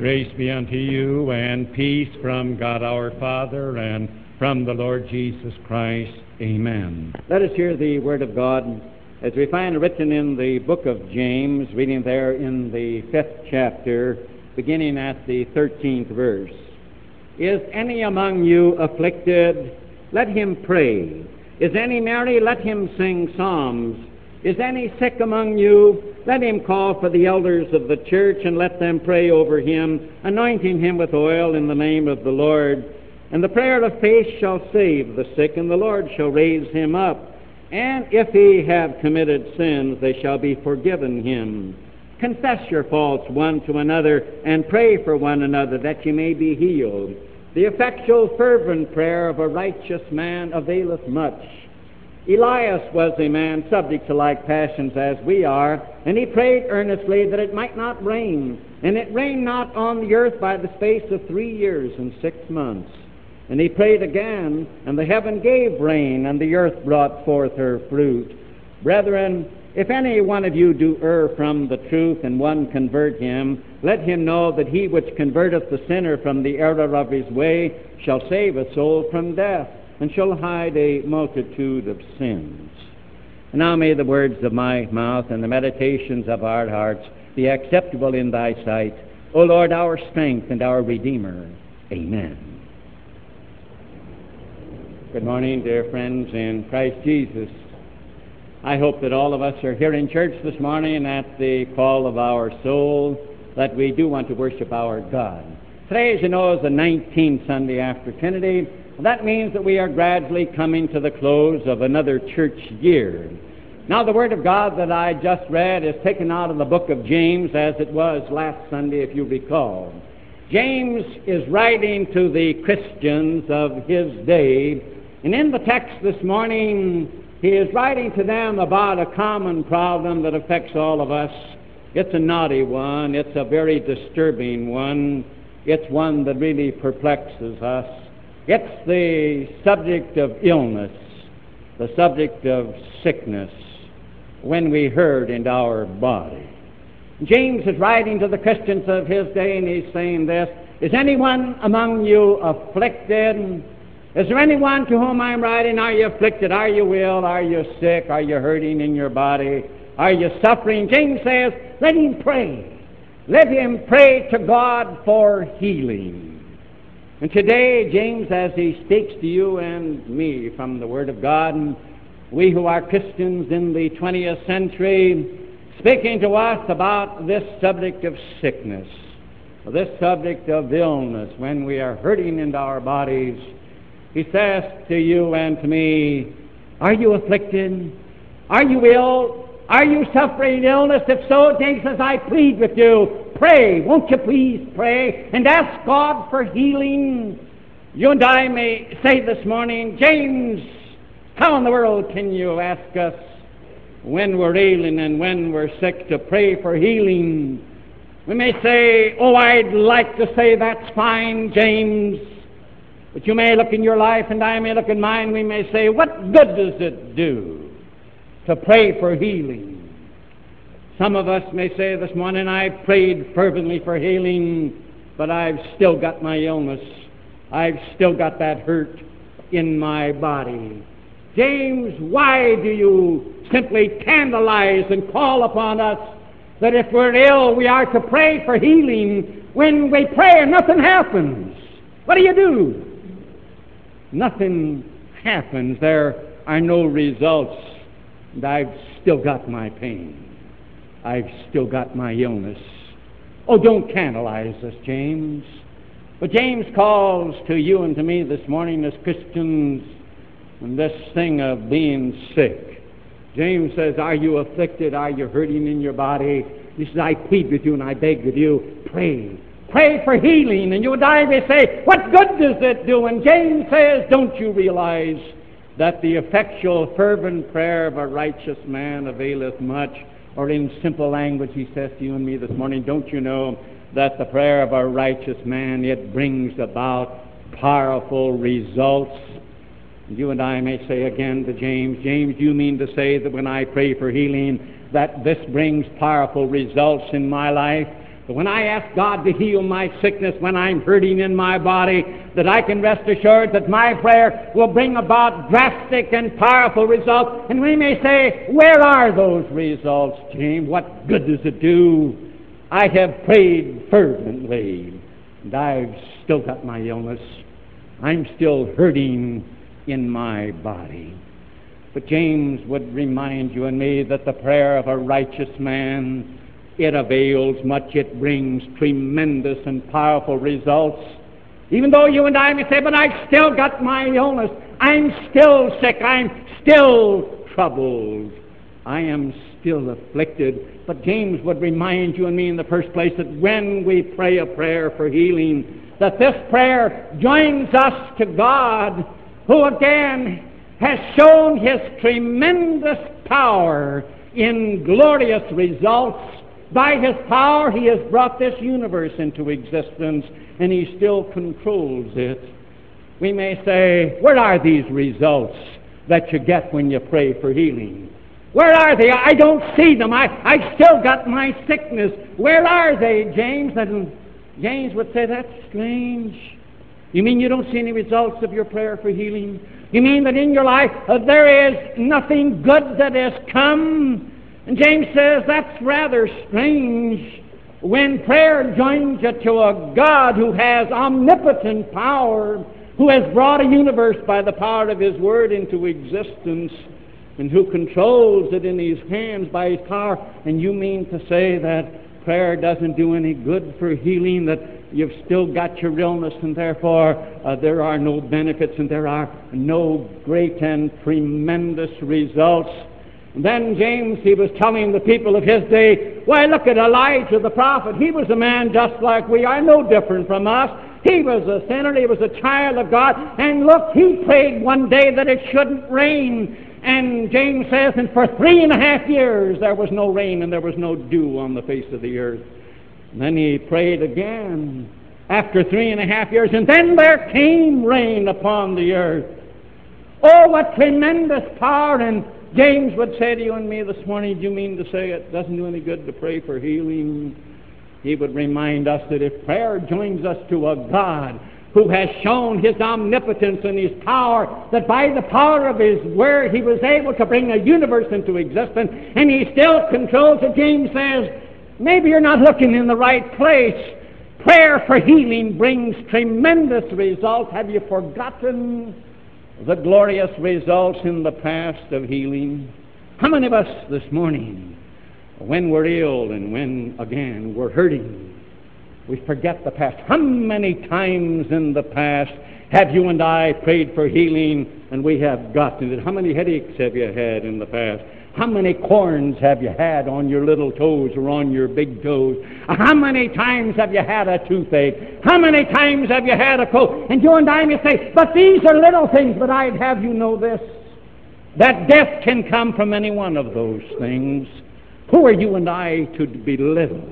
Grace be unto you and peace from God our Father and from the Lord Jesus Christ. Amen. Let us hear the Word of God as we find written in the book of James, reading there in the fifth chapter, beginning at the thirteenth verse. Is any among you afflicted? Let him pray. Is any merry? Let him sing psalms. Is any sick among you? Let him call for the elders of the church and let them pray over him, anointing him with oil in the name of the Lord. And the prayer of faith shall save the sick, and the Lord shall raise him up. And if he have committed sins, they shall be forgiven him. Confess your faults one to another, and pray for one another that ye may be healed. The effectual, fervent prayer of a righteous man availeth much. Elias was a man subject to like passions as we are, and he prayed earnestly that it might not rain. And it rained not on the earth by the space of three years and six months. And he prayed again, and the heaven gave rain, and the earth brought forth her fruit. Brethren, if any one of you do err from the truth, and one convert him, let him know that he which converteth the sinner from the error of his way shall save a soul from death, and shall hide a multitude of sins. And now may the words of my mouth and the meditations of our hearts be acceptable in thy sight, O Lord, our strength and our Redeemer. Amen. Good morning, dear friends in Christ Jesus. I hope that all of us are here in church this morning at the call of our soul that we do want to worship our God. Today, as you know, is the 19th Sunday after Trinity. That means that we are gradually coming to the close of another church year. Now, the Word of God that I just read is taken out of the book of James as it was last Sunday, if you recall. James is writing to the Christians of his day and in the text this morning, he is writing to them about a common problem that affects all of us. It's a naughty one. It's a very disturbing one. It's one that really perplexes us. It's the subject of illness, the subject of sickness, when we hurt in our body. James is writing to the Christians of his day, and he's saying this Is anyone among you afflicted? Is there anyone to whom I'm writing? Are you afflicted? Are you ill? Are you sick? Are you hurting in your body? Are you suffering? James says, let him pray. Let him pray to God for healing. And today, James, as he speaks to you and me from the Word of God, and we who are Christians in the 20th century, speaking to us about this subject of sickness, this subject of illness, when we are hurting in our bodies, he says to you and to me, Are you afflicted? Are you ill? Are you suffering illness? If so, James says, I plead with you, pray. Won't you please pray and ask God for healing? You and I may say this morning, James, how in the world can you ask us when we're ailing and when we're sick to pray for healing? We may say, Oh, I'd like to say that's fine, James. But you may look in your life and I may look in mine. We may say, What good does it do to pray for healing? Some of us may say this morning, I prayed fervently for healing, but I've still got my illness. I've still got that hurt in my body. James, why do you simply tantalize and call upon us that if we're ill, we are to pray for healing when we pray and nothing happens? What do you do? nothing happens. There are no results. And I've still got my pain. I've still got my illness. Oh, don't candleize us, James. But James calls to you and to me this morning as Christians on this thing of being sick. James says, Are you afflicted? Are you hurting in your body? He says, I plead with you and I beg with you, pray pray for healing, and you and I may say, What good does it do? And James says, Don't you realize that the effectual, fervent prayer of a righteous man availeth much? Or in simple language, he says to you and me this morning, Don't you know that the prayer of a righteous man, it brings about powerful results? You and I may say again to James, James, you mean to say that when I pray for healing, that this brings powerful results in my life? But when I ask God to heal my sickness when I'm hurting in my body, that I can rest assured that my prayer will bring about drastic and powerful results. And we may say, where are those results, James? What good does it do? I have prayed fervently, and I've still got my illness. I'm still hurting in my body. But James would remind you and me that the prayer of a righteous man it avails much. It brings tremendous and powerful results. Even though you and I may say, but I've still got my illness. I'm still sick. I'm still troubled. I am still afflicted. But James would remind you and me in the first place that when we pray a prayer for healing, that this prayer joins us to God, who again has shown his tremendous power in glorious results by his power, he has brought this universe into existence, and he still controls it. We may say, Where are these results that you get when you pray for healing? Where are they? I don't see them. I, I still got my sickness. Where are they, James? And James would say, That's strange. You mean you don't see any results of your prayer for healing? You mean that in your life uh, there is nothing good that has come? And James says that's rather strange when prayer joins you to a God who has omnipotent power, who has brought a universe by the power of His Word into existence, and who controls it in His hands by His power. And you mean to say that prayer doesn't do any good for healing, that you've still got your illness, and therefore uh, there are no benefits and there are no great and tremendous results and then James, he was telling the people of his day, why, look at Elijah the prophet. He was a man just like we are, no different from us. He was a sinner, he was a child of God, and look, he prayed one day that it shouldn't rain. And James says, and for three and a half years there was no rain and there was no dew on the face of the earth. And then he prayed again after three and a half years, and then there came rain upon the earth. Oh, what tremendous power and James would say to you and me this morning, do you mean to say it doesn't do any good to pray for healing? He would remind us that if prayer joins us to a God who has shown his omnipotence and his power, that by the power of his word he was able to bring a universe into existence, and he still controls it. James says, maybe you're not looking in the right place. Prayer for healing brings tremendous results. Have you forgotten the glorious results in the past of healing. How many of us this morning, when we're ill and when, again, we're hurting, we forget the past? How many times in the past have you and I prayed for healing and we have gotten it? How many headaches have you had in the past? How many corns have you had on your little toes or on your big toes? How many times have you had a toothache? How many times have you had a cold? And you and I may say, but these are little things, but I'd have you know this. That death can come from any one of those things. Who are you and I to belittle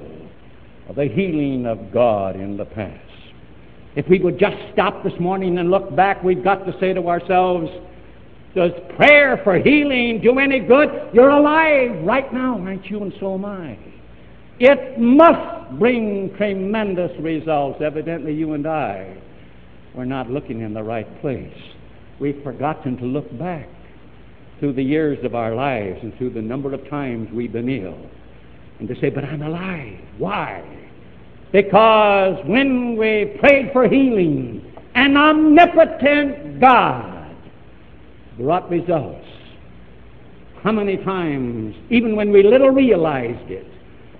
the healing of God in the past? If we would just stop this morning and look back, we've got to say to ourselves, does prayer for healing do any good? You're alive right now, aren't you? And so am I. It must bring tremendous results. Evidently, you and I we're not looking in the right place. We've forgotten to look back through the years of our lives and through the number of times we've been ill and to say, But I'm alive. Why? Because when we prayed for healing, an omnipotent God brought results. How many times, even when we little realized it,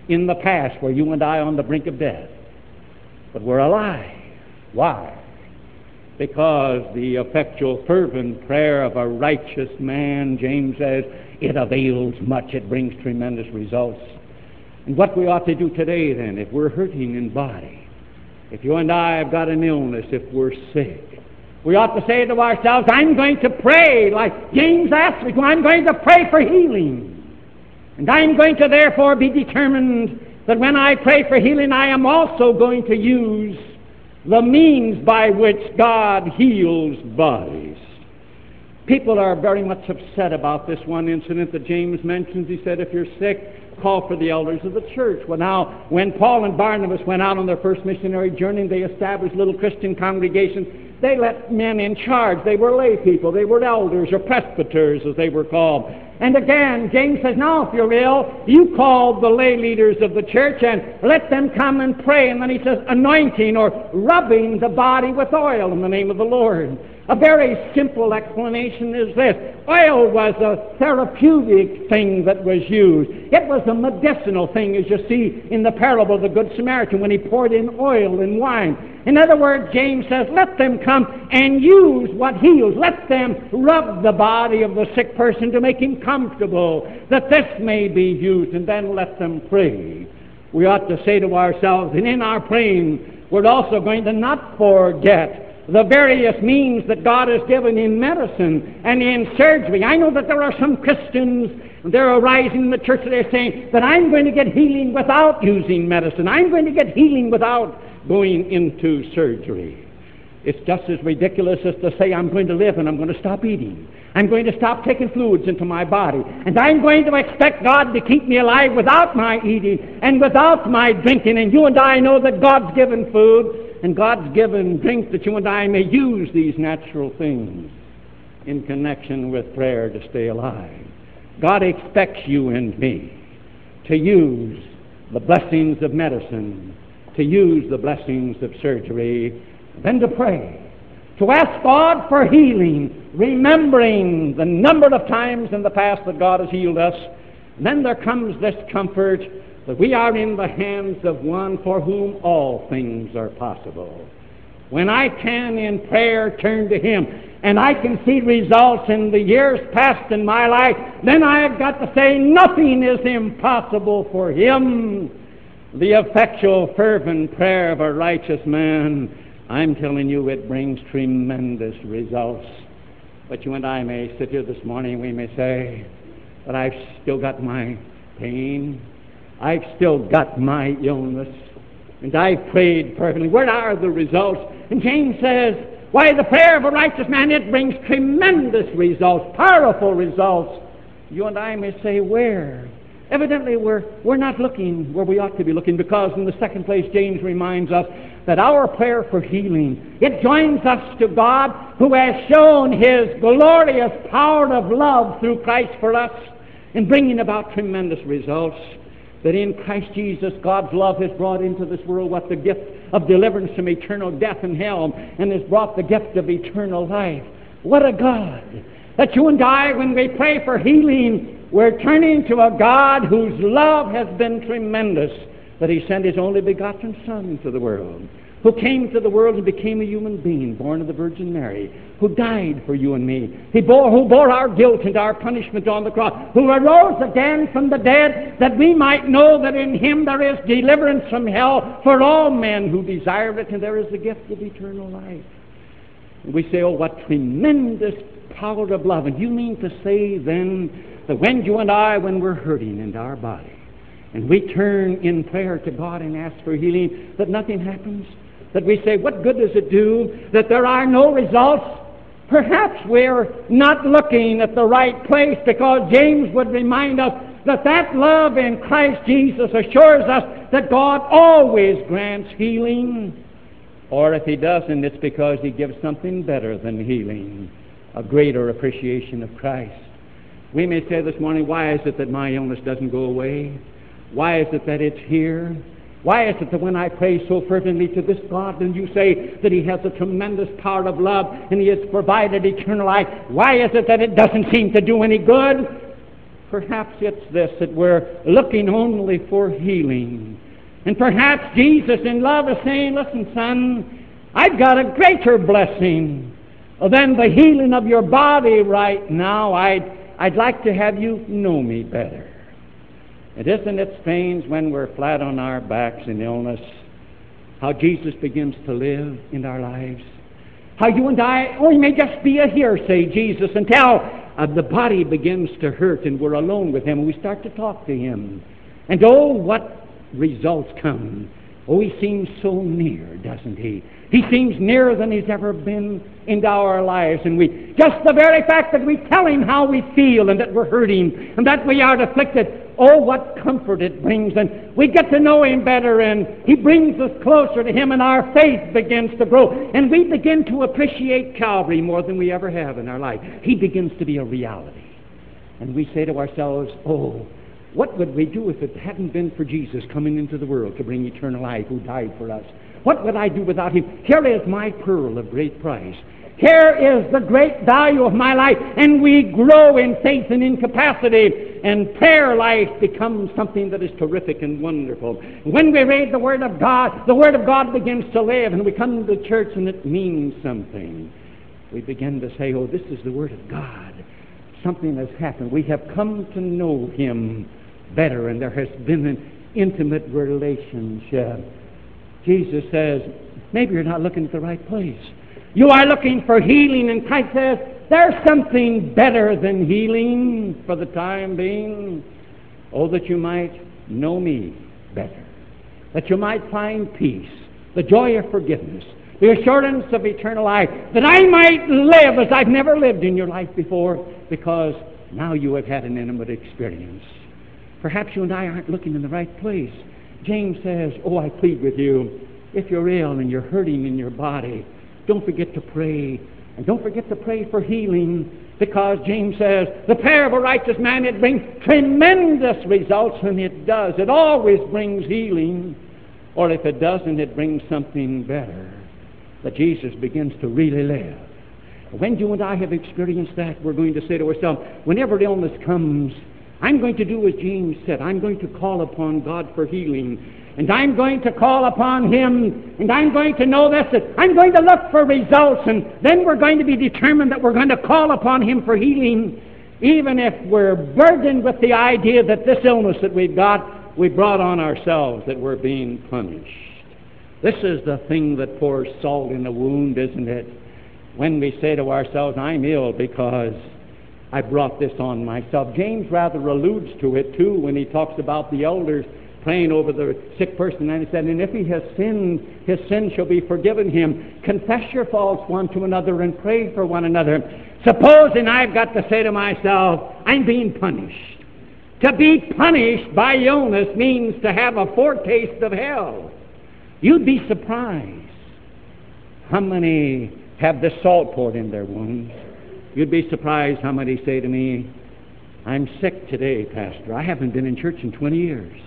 in the past were you and I on the brink of death? But we're alive. Why? Because the effectual, fervent prayer of a righteous man, James says, it avails much, it brings tremendous results. And what we ought to do today, then, if we're hurting in body, if you and I have got an illness, if we're sick, we ought to say to ourselves, I'm going to pray, like James asked me. I'm going to pray for healing. And I'm going to therefore be determined that when I pray for healing, I am also going to use the means by which God heals bodies. People are very much upset about this one incident that James mentions. He said, if you're sick, call for the elders of the church. Well, now, when Paul and Barnabas went out on their first missionary journey, they established little Christian congregations. They let men in charge. They were lay people. They were elders or presbyters, as they were called. And again, James says, now if you're ill, you call the lay leaders of the church and let them come and pray. And then he says, anointing or rubbing the body with oil in the name of the Lord. A very simple explanation is this. Oil was a therapeutic thing that was used. It was a medicinal thing, as you see in the parable of the Good Samaritan when he poured in oil and wine. In other words, James says, let them come and use what heals. Let them rub the body of the sick person to make him comfortable, that this may be used, and then let them pray. We ought to say to ourselves, and in our praying, we're also going to not forget the various means that God has given in medicine and in surgery. I know that there are some Christians, they're arising in the church, they're saying that I'm going to get healing without using medicine. I'm going to get healing without going into surgery. It's just as ridiculous as to say I'm going to live and I'm going to stop eating. I'm going to stop taking fluids into my body. And I'm going to expect God to keep me alive without my eating and without my drinking. And you and I know that God's given food and God's given drink that you and I may use these natural things in connection with prayer to stay alive. God expects you and me to use the blessings of medicine, to use the blessings of surgery, then to pray. To ask God for healing, remembering the number of times in the past that God has healed us. And then there comes this comfort that we are in the hands of one for whom all things are possible. When I can in prayer turn to Him and I can see results in the years past in my life, then I've got to say nothing is impossible for Him. The effectual, fervent prayer of a righteous man, I'm telling you, it brings tremendous results. But you and I may sit here this morning, we may say, but I've still got my pain, I've still got my illness. And I've prayed perfectly. Where are the results? And James says, Why, the prayer of a righteous man, it brings tremendous results, powerful results. You and I may say, Where? Evidently, we're, we're not looking where we ought to be looking because, in the second place, James reminds us that our prayer for healing, it joins us to God who has shown his glorious power of love through Christ for us in bringing about tremendous results that in Christ Jesus God's love has brought into this world what the gift of deliverance from eternal death and hell and has brought the gift of eternal life. What a God! That you and I, when we pray for healing, we're turning to a God whose love has been tremendous, that He sent His only begotten Son into the world who came to the world and became a human being, born of the Virgin Mary, who died for you and me, he bore, who bore our guilt and our punishment on the cross, who arose again from the dead, that we might know that in him there is deliverance from hell for all men who desire it, and there is the gift of eternal life. And we say, oh, what tremendous power of love. And you mean to say then that when you and I, when we're hurting in our body, and we turn in prayer to God and ask for healing, that nothing happens? that we say, what good does it do that there are no results? Perhaps we're not looking at the right place because James would remind us that that love in Christ Jesus assures us that God always grants healing. Or if he doesn't, it's because he gives something better than healing, a greater appreciation of Christ. We may say this morning, why is it that my illness doesn't go away? Why is it that it's here? Why is it that when I pray so fervently to this God and you say that He has a tremendous power of love and He has provided eternal life, why is it that it doesn't seem to do any good? Perhaps it's this that we're looking only for healing. And perhaps Jesus in love is saying, Listen, son, I've got a greater blessing than the healing of your body right now. I'd, I'd like to have you know me better. And isn't it strange when we're flat on our backs in illness, how Jesus begins to live in our lives? How you and I, oh, he may just be a hearsay, Jesus, until uh, the body begins to hurt and we're alone with him and we start to talk to him. And oh, what results come Oh, he seems so near, doesn't he? He seems nearer than he's ever been into our lives. And we, just the very fact that we tell him how we feel and that we're hurting and that we are afflicted, oh, what comfort it brings. And we get to know him better and he brings us closer to him and our faith begins to grow. And we begin to appreciate Calvary more than we ever have in our life. He begins to be a reality. And we say to ourselves, oh, what would we do if it hadn't been for Jesus coming into the world to bring eternal life who died for us? What would I do without him? Here is my pearl of great price. Here is the great value of my life. And we grow in faith and in capacity. And prayer life becomes something that is terrific and wonderful. When we read the Word of God, the Word of God begins to live. And we come to church and it means something. We begin to say, oh, this is the Word of God. Something has happened. We have come to know Him better. And there has been an intimate relationship. Jesus says, maybe you're not looking at the right place. You are looking for healing, and Christ says, there's something better than healing for the time being. Oh, that you might know me better, that you might find peace, the joy of forgiveness, the assurance of eternal life, that I might live as I've never lived in your life before, because now you have had an intimate experience. Perhaps you and I aren't looking in the right place. James says, Oh, I plead with you, if you're ill and you're hurting in your body, don't forget to pray. And don't forget to pray for healing because James says, the prayer of a righteous man, it brings tremendous results, and it does. It always brings healing. Or if it doesn't, it brings something better. That Jesus begins to really live. When you and I have experienced that, we're going to say to ourselves, whenever illness comes, I'm going to do as James said. I'm going to call upon God for healing. And I'm going to call upon Him. And I'm going to know this. That I'm going to look for results. And then we're going to be determined that we're going to call upon Him for healing. Even if we're burdened with the idea that this illness that we've got, we brought on ourselves, that we're being punished. This is the thing that pours salt in the wound, isn't it? When we say to ourselves, I'm ill because I brought this on myself. James rather alludes to it too when he talks about the elders praying over the sick person. And he said, And if he has sinned, his sin shall be forgiven him. Confess your faults one to another and pray for one another. Supposing I've got to say to myself, I'm being punished. To be punished by illness means to have a foretaste of hell. You'd be surprised how many have the salt poured in their wounds. You'd be surprised how many say to me, I'm sick today, Pastor. I haven't been in church in 20 years.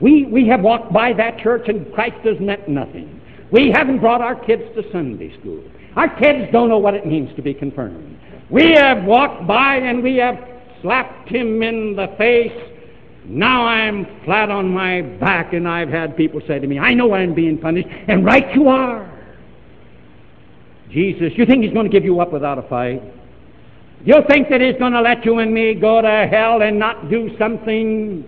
We, we have walked by that church and Christ has meant nothing. We haven't brought our kids to Sunday school. Our kids don't know what it means to be confirmed. We have walked by and we have slapped him in the face. Now I'm flat on my back, and I've had people say to me, I know I'm being punished, and right you are. Jesus, you think he's going to give you up without a fight? You think that he's going to let you and me go to hell and not do something?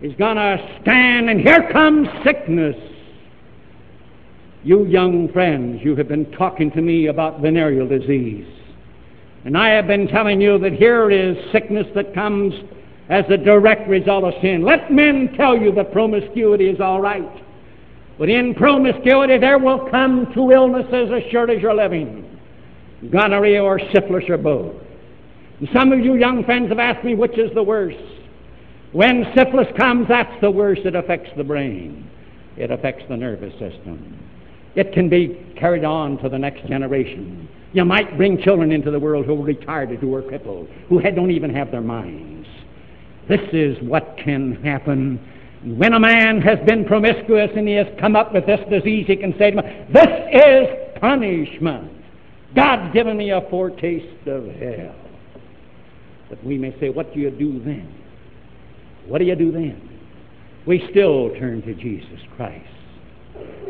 He's going to stand, and here comes sickness. You young friends, you have been talking to me about venereal disease. And I have been telling you that here is sickness that comes as a direct result of sin. Let men tell you that promiscuity is all right. But in promiscuity, there will come two illnesses as sure as you're living gonorrhea or syphilis or both. And some of you young friends have asked me which is the worst. When syphilis comes, that's the worst. It affects the brain, it affects the nervous system. It can be carried on to the next generation. You might bring children into the world who are retarded, who are crippled, who don't even have their minds. This is what can happen. When a man has been promiscuous and he has come up with this disease, he can say to me, This is punishment. God's given me a foretaste of hell. But we may say, What do you do then? What do you do then? We still turn to Jesus Christ.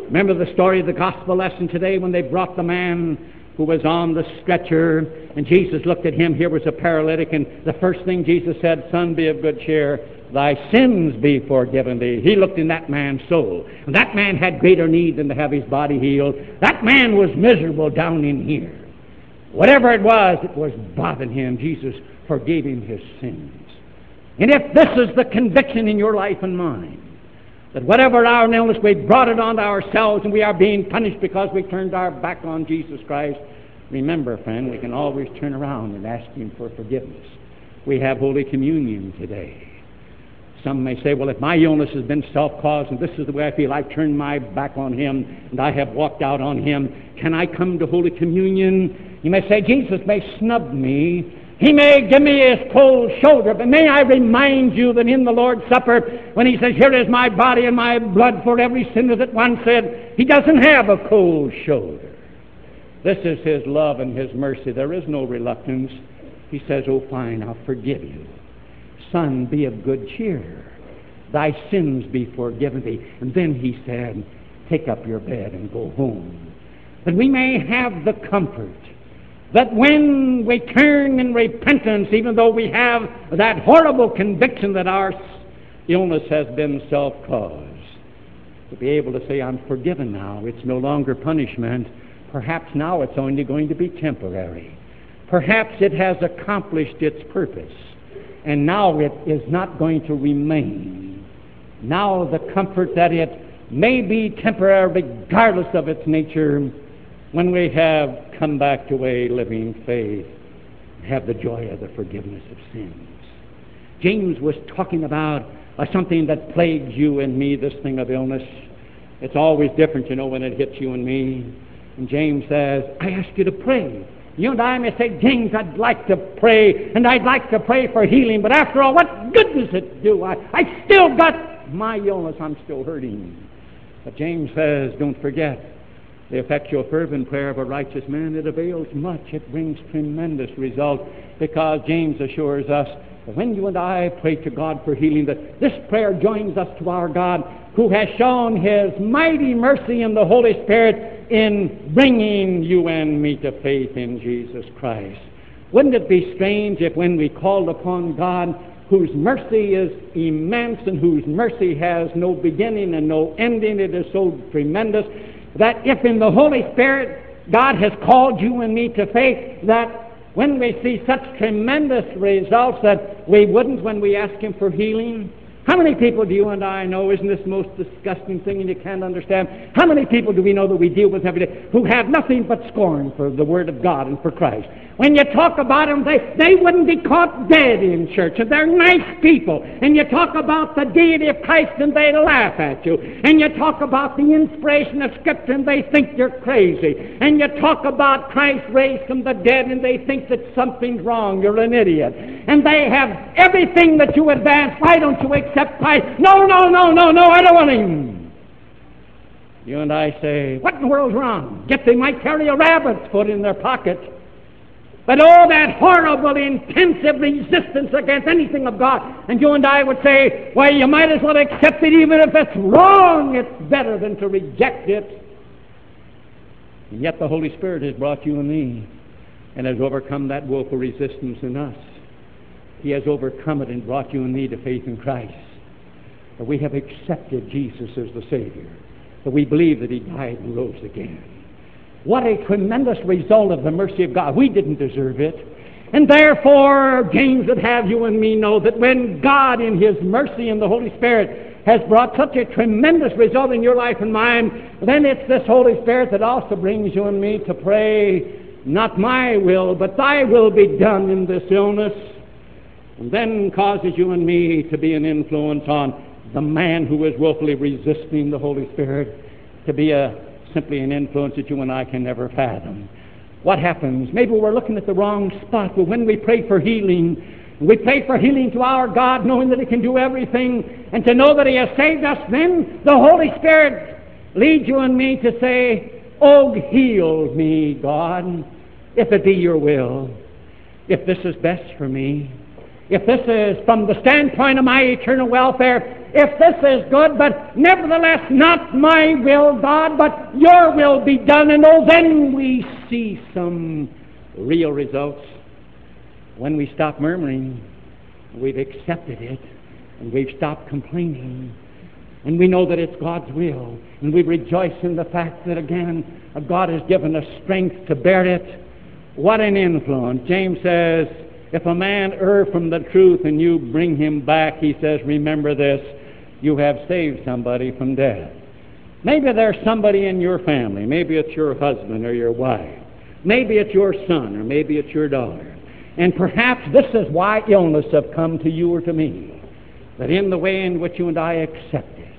Remember the story of the gospel lesson today when they brought the man who was on the stretcher, and Jesus looked at him. Here was a paralytic, and the first thing Jesus said, Son, be of good cheer. Thy sins be forgiven thee. He looked in that man's soul. And that man had greater need than to have his body healed. That man was miserable down in here. Whatever it was, it was bothering him. Jesus forgave him his sins. And if this is the conviction in your life and mine, That whatever our illness, we brought it on ourselves and we are being punished because we turned our back on Jesus Christ. Remember, friend, we can always turn around and ask Him for forgiveness. We have Holy Communion today. Some may say, well, if my illness has been self caused and this is the way I feel, I've turned my back on Him and I have walked out on Him, can I come to Holy Communion? You may say, Jesus may snub me he may give me his cold shoulder, but may I remind you that in the Lord's Supper, when he says, Here is my body and my blood for every sinner that one said, he doesn't have a cold shoulder. This is his love and his mercy. There is no reluctance. He says, Oh, fine, I'll forgive you. Son, be of good cheer. Thy sins be forgiven thee. And then he said, Take up your bed and go home. That we may have the comfort that when we turn in repentance, even though we have that horrible conviction that our illness has been self caused, to be able to say, I'm forgiven now, it's no longer punishment. Perhaps now it's only going to be temporary. Perhaps it has accomplished its purpose, and now it is not going to remain. Now the comfort that it may be temporary, regardless of its nature, when we have come back to a living faith, have the joy of the forgiveness of sins. James was talking about uh, something that plagues you and me, this thing of illness. It's always different, you know, when it hits you and me. And James says, I ask you to pray. You and I may say, James, I'd like to pray, and I'd like to pray for healing, but after all, what good does it do? I, I still got my illness, I'm still hurting. But James says, don't forget, the effectual fervent prayer of a righteous man, it avails much. It brings tremendous result because James assures us that when you and I pray to God for healing, that this prayer joins us to our God who has shown his mighty mercy in the Holy Spirit in bringing you and me to faith in Jesus Christ. Wouldn't it be strange if when we called upon God, whose mercy is immense and whose mercy has no beginning and no ending, it is so tremendous, that if in the Holy Spirit God has called you and me to faith, that when we see such tremendous results that we wouldn't when we ask Him for healing, how many people do you and I know? Isn't this the most disgusting thing and you can't understand? How many people do we know that we deal with every day who have nothing but scorn for the Word of God and for Christ? When you talk about them, they, they wouldn't be caught dead in church. And they're nice people. And you talk about the deity of Christ and they laugh at you. And you talk about the inspiration of Scripture and they think you're crazy. And you talk about Christ raised from the dead and they think that something's wrong. You're an idiot. And they have everything that you advance. Why don't you accept Christ? No, no, no, no, no, I don't want him. You and I say, what in the world's wrong? Yet they might carry a rabbit's foot in their pocket but all that horrible, intensive resistance against anything of God. And you and I would say, well, you might as well accept it even if it's wrong. It's better than to reject it. And yet the Holy Spirit has brought you and me and has overcome that willful resistance in us. He has overcome it and brought you and me to faith in Christ. That we have accepted Jesus as the Savior. That we believe that He died and rose again. What a tremendous result of the mercy of God. We didn't deserve it. And therefore, James would have you and me know that when God, in His mercy and the Holy Spirit, has brought such a tremendous result in your life and mine, then it's this Holy Spirit that also brings you and me to pray, not my will, but thy will be done in this illness, and then causes you and me to be an influence on the man who is willfully resisting the Holy Spirit to be a simply an influence that you and I can never fathom. What happens? Maybe we're looking at the wrong spot, but when we pray for healing, we pray for healing to our God, knowing that He can do everything, and to know that He has saved us, then the Holy Spirit leads you and me to say, Oh, heal me, God, if it be your will, if this is best for me, if this is from the standpoint of my eternal welfare, if this is good, but nevertheless not my will, God, but your will be done. And oh, then we see some real results. When we stop murmuring, we've accepted it, and we've stopped complaining. And we know that it's God's will. And we rejoice in the fact that, again, God has given us strength to bear it. What an influence. James says, if a man err from the truth and you bring him back, he says, remember this you have saved somebody from death. Maybe there's somebody in your family. Maybe it's your husband or your wife. Maybe it's your son or maybe it's your daughter. And perhaps this is why illness have come to you or to me. That in the way in which you and I accept it,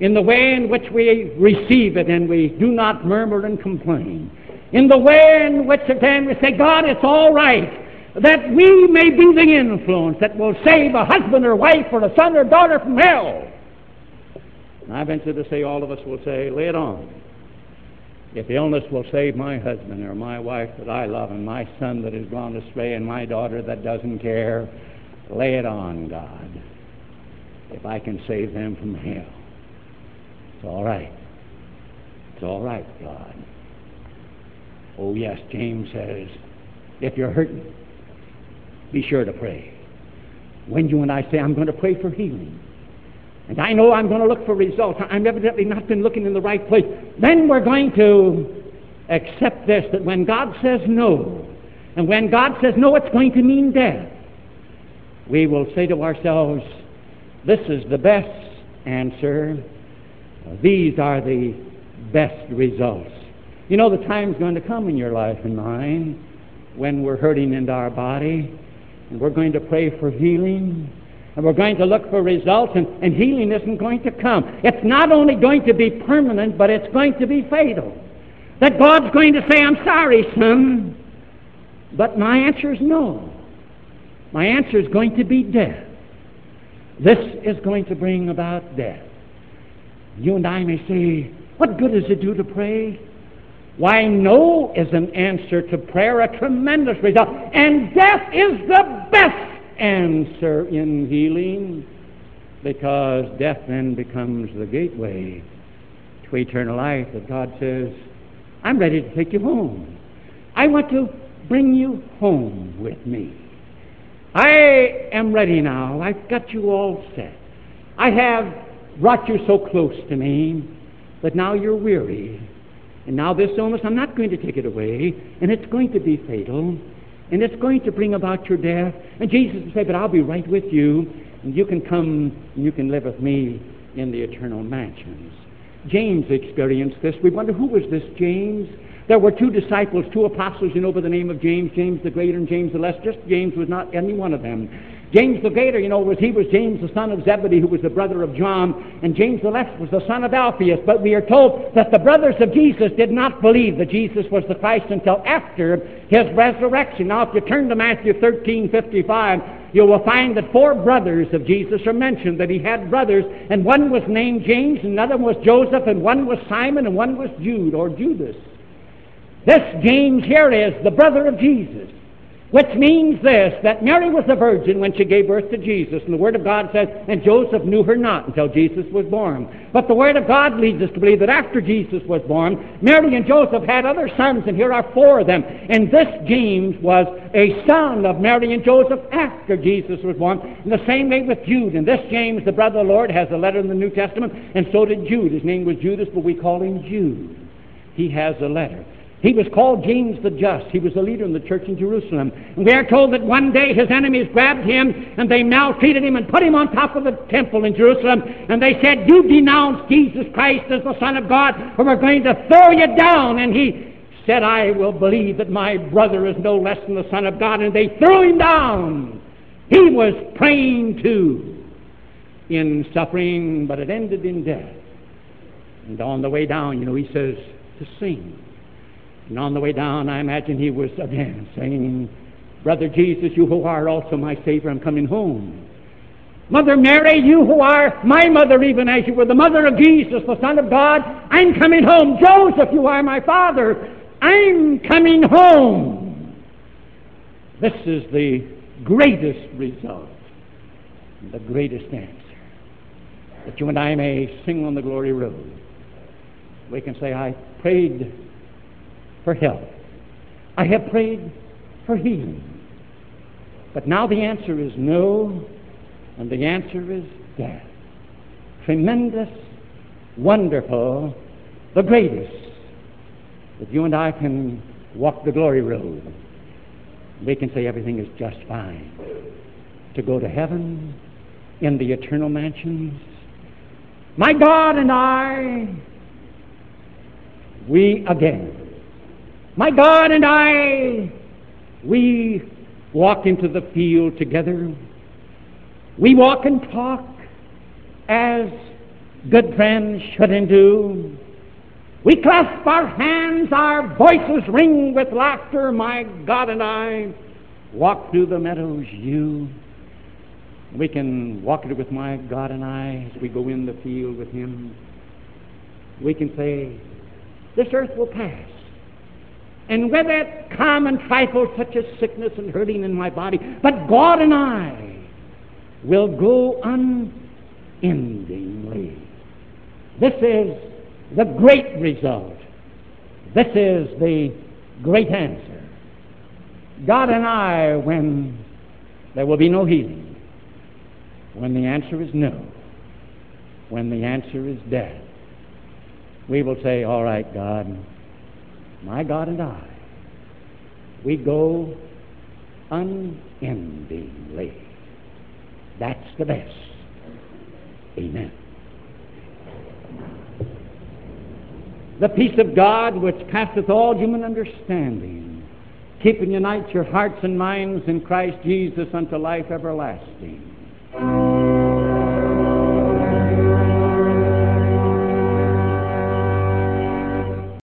in the way in which we receive it and we do not murmur and complain, in the way in which again we say, God, it's all right, that we may be the influence that will save a husband or wife or a son or daughter from hell. And I venture to say all of us will say, lay it on. If illness will save my husband or my wife that I love and my son that has gone astray and my daughter that doesn't care, lay it on, God. If I can save them from hell, it's all right. It's all right, God. Oh, yes, James says, if you're hurting, be sure to pray. When you and I say, I'm going to pray for healing, and I know I'm going to look for results, I've evidently not been looking in the right place, then we're going to accept this that when God says no, and when God says no, it's going to mean death, we will say to ourselves, This is the best answer. These are the best results. You know, the time's going to come in your life and mine when we're hurting into our body, and we're going to pray for healing, and we're going to look for results, and, and healing isn't going to come. It's not only going to be permanent, but it's going to be fatal. That God's going to say, I'm sorry, son, but my answer is no. My answer is going to be death. This is going to bring about death. You and I may say, What good does it do to pray? Why, no is an answer to prayer, a tremendous result. And death is the best answer in healing because death then becomes the gateway to eternal life that God says, I'm ready to take you home. I want to bring you home with me. I am ready now. I've got you all set. I have brought you so close to me that now you're weary. And now this illness, I'm not going to take it away, and it's going to be fatal, and it's going to bring about your death. And Jesus will say, But I'll be right with you, and you can come and you can live with me in the eternal mansions. James experienced this. We wonder who was this James? There were two disciples, two apostles, you know, by the name of James, James the Greater and James the Less. Just James was not any one of them. James the Greater, you know, was he was James the son of Zebedee, who was the brother of John, and James the Less was the son of Alphaeus. But we are told that the brothers of Jesus did not believe that Jesus was the Christ until after his resurrection. Now, if you turn to Matthew 13, 55, you will find that four brothers of Jesus are mentioned, that he had brothers, and one was named James, another was Joseph, and one was Simon, and one was Jude, or Judas. This James here is the brother of Jesus. Which means this, that Mary was a virgin when she gave birth to Jesus. And the Word of God says, and Joseph knew her not until Jesus was born. But the Word of God leads us to believe that after Jesus was born, Mary and Joseph had other sons, and here are four of them. And this James was a son of Mary and Joseph after Jesus was born. In the same way with Jude. And this James, the brother of the Lord, has a letter in the New Testament, and so did Jude. His name was Judas, but we call him Jude. He has a letter. He was called James the Just. He was the leader in the church in Jerusalem. And we are told that one day his enemies grabbed him and they maltreated him and put him on top of the temple in Jerusalem. And they said, You denounce Jesus Christ as the Son of God, or we're going to throw you down. And he said, I will believe that my brother is no less than the Son of God. And they threw him down. He was praying too in suffering, but it ended in death. And on the way down, you know, he says to sing. And on the way down, I imagine he was again saying, Brother Jesus, you who are also my Savior, I'm coming home. Mother Mary, you who are my mother, even as you were the mother of Jesus, the Son of God, I'm coming home. Joseph, you are my father, I'm coming home. This is the greatest result, the greatest answer. That you and I may sing on the glory road. We can say, I prayed for help. I have prayed for healing. But now the answer is no, and the answer is death. Tremendous, wonderful, the greatest. That you and I can walk the glory road. We can say everything is just fine. To go to heaven in the eternal mansions, My God and I, we again. My God and I, we walk into the field together. We walk and talk as good friends should and do. We clasp our hands, our voices ring with laughter. My God and I walk through the meadows, you. We can walk it with my God and I as we go in the field with Him. We can say, This earth will pass. And with it common trifle such as sickness and hurting in my body. But God and I will go unendingly. This is the great result. This is the great answer. God and I, when there will be no healing, when the answer is no, when the answer is death, we will say, All right, God, my God and I, we go unendingly. That's the best. Amen. The peace of God, which passeth all human understanding, keep and unite your hearts and minds in Christ Jesus unto life everlasting.